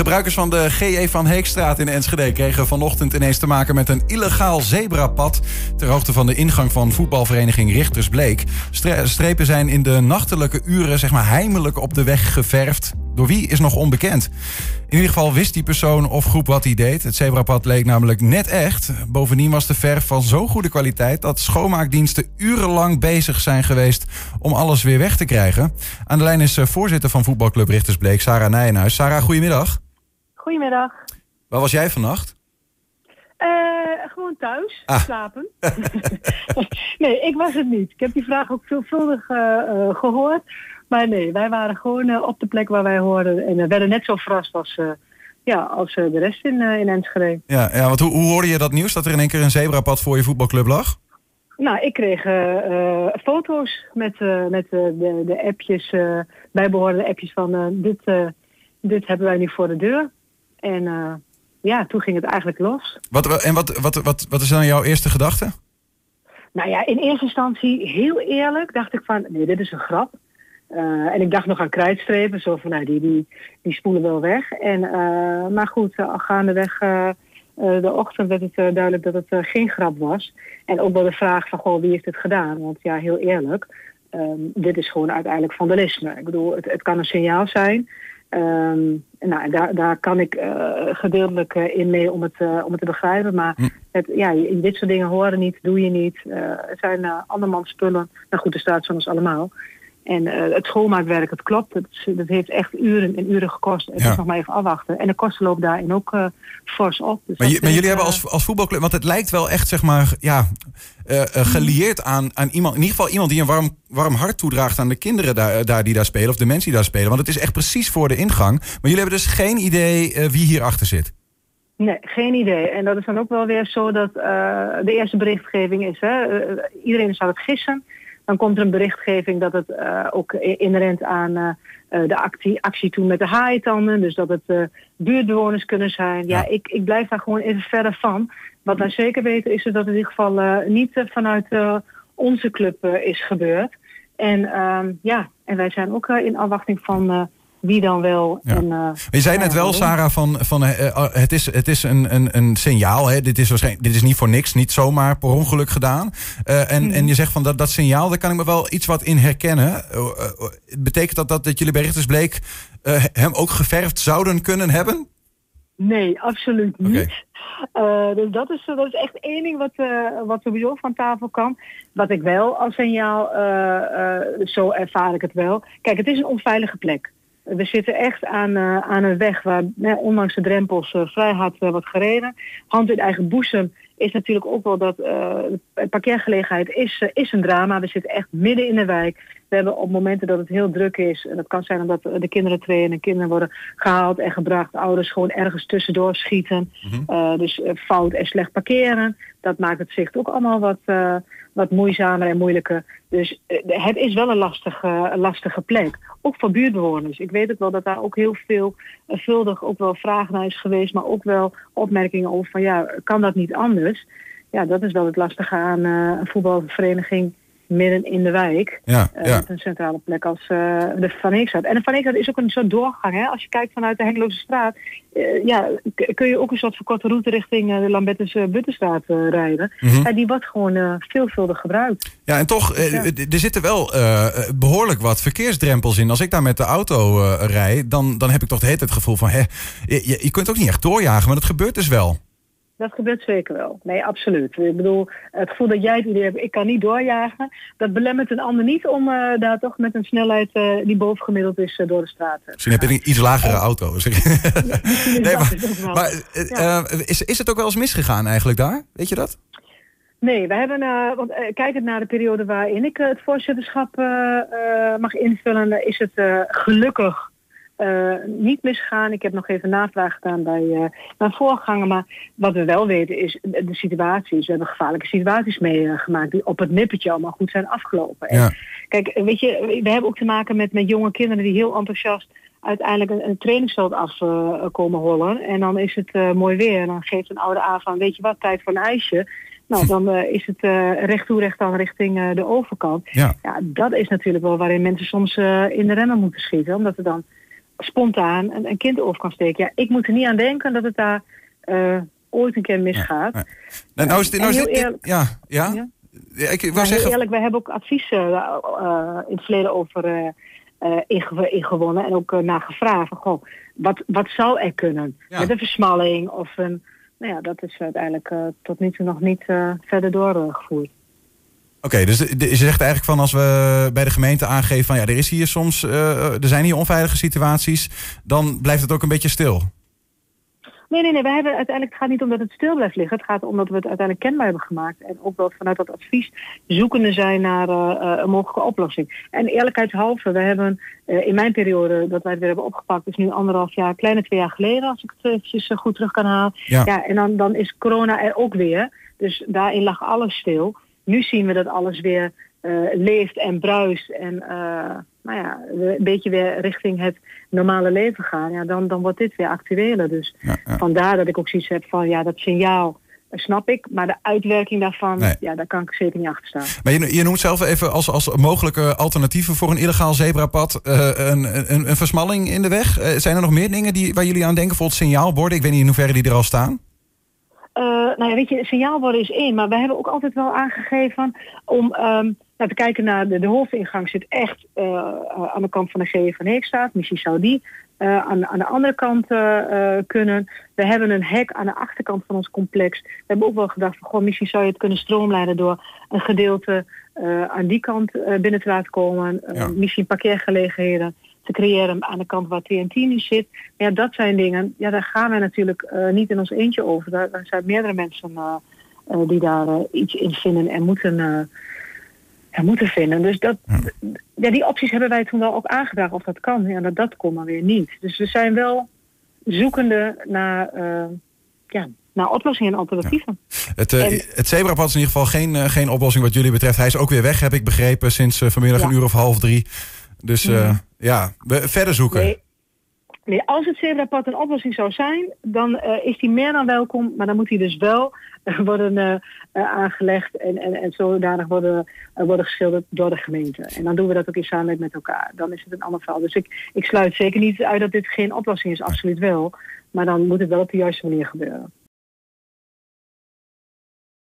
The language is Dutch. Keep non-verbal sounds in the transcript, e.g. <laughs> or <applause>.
Gebruikers van de GE van Heekstraat in Enschede kregen vanochtend ineens te maken met een illegaal zebrapad ter hoogte van de ingang van voetbalvereniging Richters Bleek. Strepen zijn in de nachtelijke uren zeg maar heimelijk op de weg geverfd. Door wie is nog onbekend. In ieder geval wist die persoon of groep wat hij deed. Het zebrapad leek namelijk net echt. Bovendien was de verf van zo'n goede kwaliteit dat schoonmaakdiensten urenlang bezig zijn geweest om alles weer weg te krijgen. Aan de lijn is eh, voorzitter van voetbalclub Richters Bleek, Sarah Nijenhuis. Sarah, goedemiddag. Goedemiddag. Waar was jij vannacht? Uh, gewoon thuis, ah. slapen. <laughs> nee, ik was het niet. Ik heb die vraag ook veelvuldig uh, gehoord. Maar nee, wij waren gewoon op de plek waar wij hoorden. En werden net zo verrast als, ja, als de rest in, in Enschede. Ja, ja want hoe, hoe hoorde je dat nieuws dat er in één keer een zebrapad voor je voetbalclub lag? Nou, ik kreeg foto's met, met de, de appjes, bijbehorende appjes van dit, dit hebben wij nu voor de deur. En uh, ja, toen ging het eigenlijk los. Wat, en wat, wat, wat, wat is dan jouw eerste gedachte? Nou ja, in eerste instantie, heel eerlijk, dacht ik van, nee, dit is een grap. Uh, en ik dacht nog aan krijtstrepen, zo van, nou, die, die, die spoelen wel weg. En, uh, maar goed, uh, gaandeweg de ochtend werd het duidelijk dat het geen grap was. En ook wel de vraag van, goh, wie heeft het gedaan? Want ja, heel eerlijk, um, dit is gewoon uiteindelijk vandalisme. Ik bedoel, het, het kan een signaal zijn. Um, nou, daar, daar kan ik uh, gedeeltelijk uh, in mee om het, uh, om het te begrijpen. Maar hm. het, ja, dit soort dingen horen niet, doe je niet. het zijn andermans spullen. Nou goed, de staat van ons allemaal. En het schoonmaakwerk, het klopt. Het, dat heeft echt uren en uren gekost. Het ja. is nog maar even afwachten. En de kosten lopen daarin ook fors op. Dus maar, maar jullie hebben als, als voetbalclub... Want het lijkt wel echt, zeg maar... Ja, uh, gelieerd aan, aan iemand, in ieder geval iemand die een warm, warm hart toedraagt aan de kinderen daar, daar die daar spelen, of de mensen die daar spelen. Want het is echt precies voor de ingang. Maar jullie hebben dus geen idee wie hierachter zit. Nee, geen idee. En dat is dan ook wel weer zo dat de eerste berichtgeving is, hè, iedereen zou het gissen. Dan komt er een berichtgeving dat het uh, ook inherent aan uh, de actie, actie toen met de haaientanden. Dus dat het uh, buurtbewoners kunnen zijn. Ja, ja, ik, ik blijf daar gewoon even verder van. Wat wij zeker weten is dat het in ieder geval niet vanuit onze club is gebeurd. En ehm, ja, en wij zijn ook in afwachting van wie dan wel. Ja. En, je zei net wel, Sarah, van, van uh, het is, het is een, een, een signaal. Hè? Dit, is waarschijnlijk, dit is niet voor niks, niet zomaar per ongeluk gedaan. Uh, en, mm. en je zegt van dat, dat signaal, daar kan ik me wel iets wat in herkennen. betekent dat, dat dat jullie bij Richtersbleek hem ook geverfd zouden kunnen hebben? Nee, absoluut niet. Okay. Dus dat is, dat is echt één ding wat, wat sowieso van tafel kan. Wat ik wel als signaal, zo ervaar ik het wel. Kijk, het is een onveilige plek. We zitten echt aan, uh, aan een weg waar ondanks de drempels uh, vrij hard uh, wordt gereden. Hand in eigen boezem is natuurlijk ook wel dat parkeergelegenheid is, is een drama. We zitten echt midden in de wijk. We hebben op momenten dat het heel druk is, en dat kan zijn omdat de kinderen trainen en kinderen worden gehaald en gebracht, ouders gewoon ergens tussendoor schieten. Mm -hmm. dus fout en slecht parkeren. Dat maakt het zicht ook allemaal wat, wat moeizamer en moeilijker. Dus het is wel een lastige, lastige plek ook voor buurtbewoners. Ik weet het wel dat daar ook heel veel vuldig ook wel vragen naar is geweest, maar ook wel opmerkingen over van ja, kan dat niet anders? Ja, dat is wel het lastige aan een voetbalvereniging midden in de wijk. Ja, uh, Met een centrale plek als uh, de Van Eekstraat. En de Van Eekstraat is ook een soort doorgang. Hè? Als je kijkt vanuit de Hengeloze straat... Uh, ja, kun je ook een soort verkorte route richting de Lambertus Buttenstraat rijden. Mm -hmm. En die wordt gewoon veelvuldig gebruikt. Ja, en toch, ja. er zitten wel behoorlijk wat verkeersdrempels in. Als ik daar met de auto rij, dan, dan heb ik toch het hele het gevoel van... Hè, je, je kunt ook niet echt doorjagen, maar dat gebeurt dus wel. Dat gebeurt zeker wel. Nee, absoluut. Ik bedoel, het gevoel dat jij het idee hebt, ik kan niet doorjagen, dat belemmert een ander niet om uh, daar toch met een snelheid uh, die bovengemiddeld is uh, door de straat. Misschien heb je een iets lagere auto. nee, maar, maar ja. is, is het ook wel eens misgegaan eigenlijk daar? Weet je dat? Nee, we hebben, uh, want uh, kijkend naar de periode waarin ik uh, het voorzitterschap mag invullen, is het gelukkig uh, niet misgaan. Ik heb nog even navraag gedaan bij uh, mijn voorganger. Maar wat we wel weten is de, situaties. We hebben gevaarlijke situaties meegemaakt uh, die op het nippertje allemaal goed zijn afgelopen. Ja. Kijk, weet je, we hebben ook te maken met, met jonge kinderen die heel enthousiast uiteindelijk een, een trainingsveld af uh, komen hollen. En dan is het uh, mooi weer. En dan geeft een oude A van, weet je wat, tijd voor een ijsje. Nou, dan uh, is het recht toe, recht aan richting de overkant. Ja. ja. dat is natuurlijk wel waarin mensen soms in de remmen moeten schieten. Omdat er dan spontaan een, een kind over kan steken. Ja, ik moet er niet aan denken dat het daar ooit een keer misgaat. Ja, ja. Nou, is dit, nou is dit, ja, ja. ja? Ik wou zeggen... eerlijk, wij hebben ook advies in het verleden over ingewonnen en ook naar gevraagd. Goh, wat, wat zou er kunnen? Met een versmalling of een... Nou ja, dat is uiteindelijk tot nu toe nog niet verder doorgevoerd. Oké, dus je zegt eigenlijk van als we bij de gemeente aangeven van ja, er is hier soms, er zijn hier onveilige situaties, dan blijft het ook een beetje stil. Nee, nee, nee. We hebben uiteindelijk, het gaat niet om dat het stil blijft liggen. Het gaat om dat we het uiteindelijk kenbaar hebben gemaakt. En ook wel vanuit dat advies zoekende zijn naar uh, een mogelijke oplossing. En eerlijkheidshalve, we hebben uh, in mijn periode dat wij het weer hebben opgepakt, is nu anderhalf jaar, kleine twee jaar geleden, als ik het eventjes goed terug kan halen. Ja, ja en dan, dan is corona er ook weer. Dus daarin lag alles stil. Nu zien we dat alles weer uh, leeft en bruist en uh, nou ja, een beetje weer richting het normale leven gaan, ja, dan, dan wordt dit weer actueler. Dus ja, ja. vandaar dat ik ook zoiets heb van ja, dat signaal snap ik, maar de uitwerking daarvan, nee. ja, daar kan ik zeker niet achter staan. Maar je, je noemt zelf even als, als mogelijke alternatieven voor een illegaal zebrapad uh, een, een, een, versmalling in de weg. Uh, zijn er nog meer dingen die, waar jullie aan denken, bijvoorbeeld signaalborden? Ik weet niet in hoeverre die er al staan. Uh, nou ja, weet je, signaalborden is één, maar we hebben ook altijd wel aangegeven om um, nou, te kijken naar de, de hoofdingang zit echt uh, aan de kant van de GE van. Misschien zou die uh, aan, aan, de andere kant kunnen. We hebben een hek aan de achterkant van ons complex. We hebben ook wel gedacht van, goh, misschien zou je het kunnen stroomlijnen door een gedeelte aan die kant binnen te laten komen. Ja. Misschien parkeergelegenheden te creëren aan de kant waar TNT nu zit. Maar ja, dat zijn dingen, ja, daar gaan wij natuurlijk niet in ons eentje over. Daar, daar zijn meerdere mensen die daar iets in vinden en moeten ja, moeten vinden. Dus dat, ja. die opties hebben wij toen wel ook aangedragen of dat kan. Ja, dat, dat kon maar weer niet. Dus we zijn wel zoekende naar, ja, naar oplossingen en alternatieven. Het, uh, en, het zebrapad is in ieder geval geen, geen oplossing wat jullie betreft. Hij is ook weer weg, heb ik begrepen, sinds vanmiddag een uur of half drie. Dus ja, we verder zoeken. Nee. Nee, als het zebrapad een oplossing zou zijn, dan uh, is die meer dan welkom. Maar dan moet hij dus wel uh, worden aangelegd en, en, en zodanig worden, worden geschilderd door de gemeente. En dan doen we dat ook in samenwerking met elkaar. Dan is het een ander verhaal. Dus ik, ik sluit zeker niet uit dat dit geen oplossing is, absoluut wel. Maar dan moet het wel op de juiste manier gebeuren.